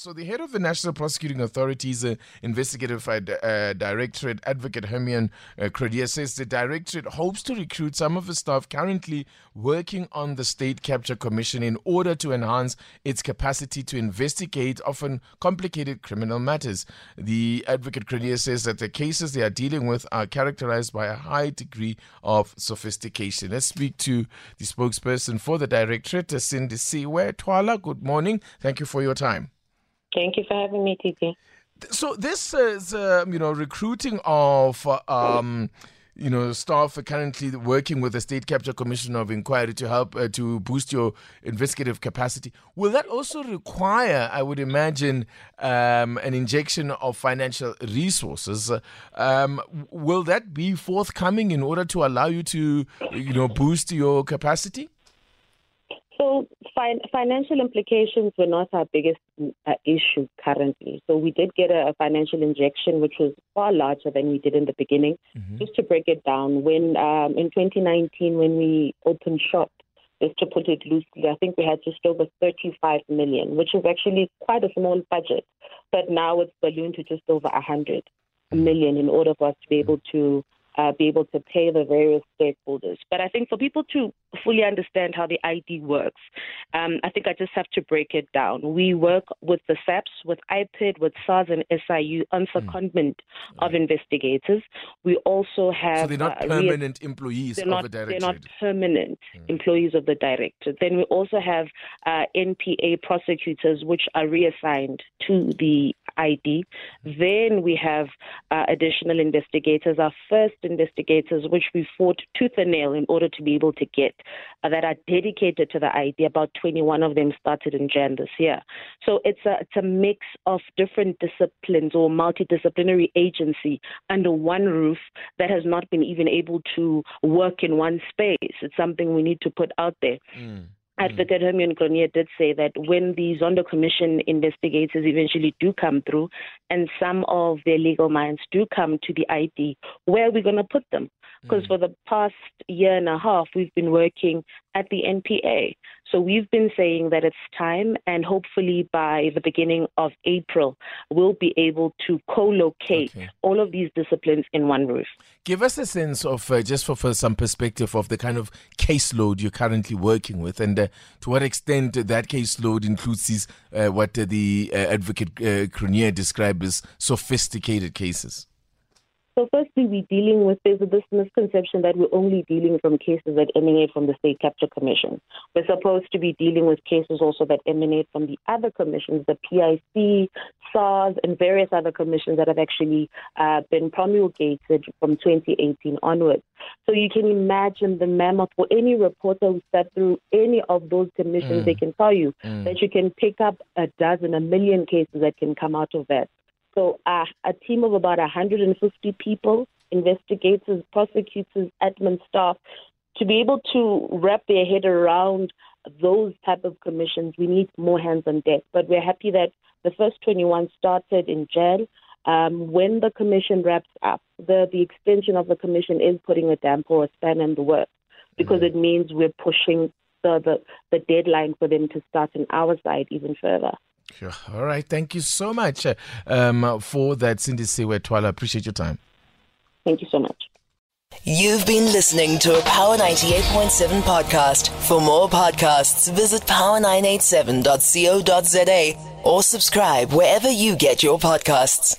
So, the head of the National Prosecuting Authority's uh, Investigative uh, Directorate, Advocate Hermione uh, says the directorate hopes to recruit some of the staff currently working on the State Capture Commission in order to enhance its capacity to investigate often complicated criminal matters. The Advocate Cronje says that the cases they are dealing with are characterized by a high degree of sophistication. Let's speak to the spokesperson for the directorate, Sindisiwe Twala. Good morning. Thank you for your time. Thank you for having me, Titi. So this is, uh, you know, recruiting of, um, you know, staff currently working with the State Capture Commission of Inquiry to help uh, to boost your investigative capacity. Will that also require, I would imagine, um, an injection of financial resources? Um, will that be forthcoming in order to allow you to, you know, boost your capacity? So fin- financial implications were not our biggest uh, issue currently. So we did get a, a, financial injection, which was far larger than we did in the beginning. Mm-hmm. Just to break it down, when um, in 2019, when we opened shop, just to put it loosely, I think we had just over 35 million, which is actually quite a small budget. But now it's ballooned to just over 100 million in order for us to be able to uh, be able to pay the various stakeholders. But I think for people to fully understand how the ID works, um, I think I just have to break it down. We work with the SAPS, with IPID, with SARS and SIU on hmm. secondment mm. of investigators. We also have. So they're not uh, permanent employees they're of not, the directorate. They're not permanent mm. employees of the directorate. Then we also have uh, NPA prosecutors, which are reassigned to the ID. Then we have uh, additional investigators, our first investigators, which we fought tooth and nail in order to be able to get, uh, that are dedicated to the ID. About 21 of them started in Jan this year. So it's a, it's a mix of different disciplines or multidisciplinary agency under one roof that has not been even able to work in one space. It's something we need to put out there. Mm. Advocate Hermione Cronje did say that when the Zondo Commission investigators eventually do come through and some of their legal minds do come to the ID, where are we going to put them? Because mm. for the past year and a half, we've been working at the NPA. So we've been saying that it's time, and hopefully by the beginning of April, we'll be able to co locate okay. all of these disciplines in one roof. Give us a sense of, uh, just for, for, some perspective, of the kind of caseload you're currently working with, and uh, to what extent that caseload includes these, uh, what the uh, advocate uh, Cronje described as sophisticated cases. So, firstly, we're dealing with there's this misconception that we're only dealing from cases that emanate from the State Capture Commission. We're supposed to be dealing with cases also that emanate from the other commissions, the PIC, SARS, and various other commissions that have actually uh, been promulgated from 2018 onwards. So you can imagine the mammoth for any reporter who sat through any of those commissions, mm. they can tell you mm. that you can pick up a dozen, a million cases that can come out of that. So uh, a team of about 150 people, investigators, prosecutors, admin staff, to be able to wrap their head around those type of commissions, we need more hands on deck. But we're happy that the first 21 started in Jan. Um, when the commission wraps up, the, the extension of the commission is putting a damper or a span in the work because it means we're pushing the, the, the deadline for them to start on our side even further. Sure. All right. Thank you so much uh, um, for that, Sindisiwe Twala. Appreciate your time. Thank you so much. You've been listening to a Power 98.7 podcast. For more podcasts, visit power987.co.za or subscribe wherever you get your podcasts.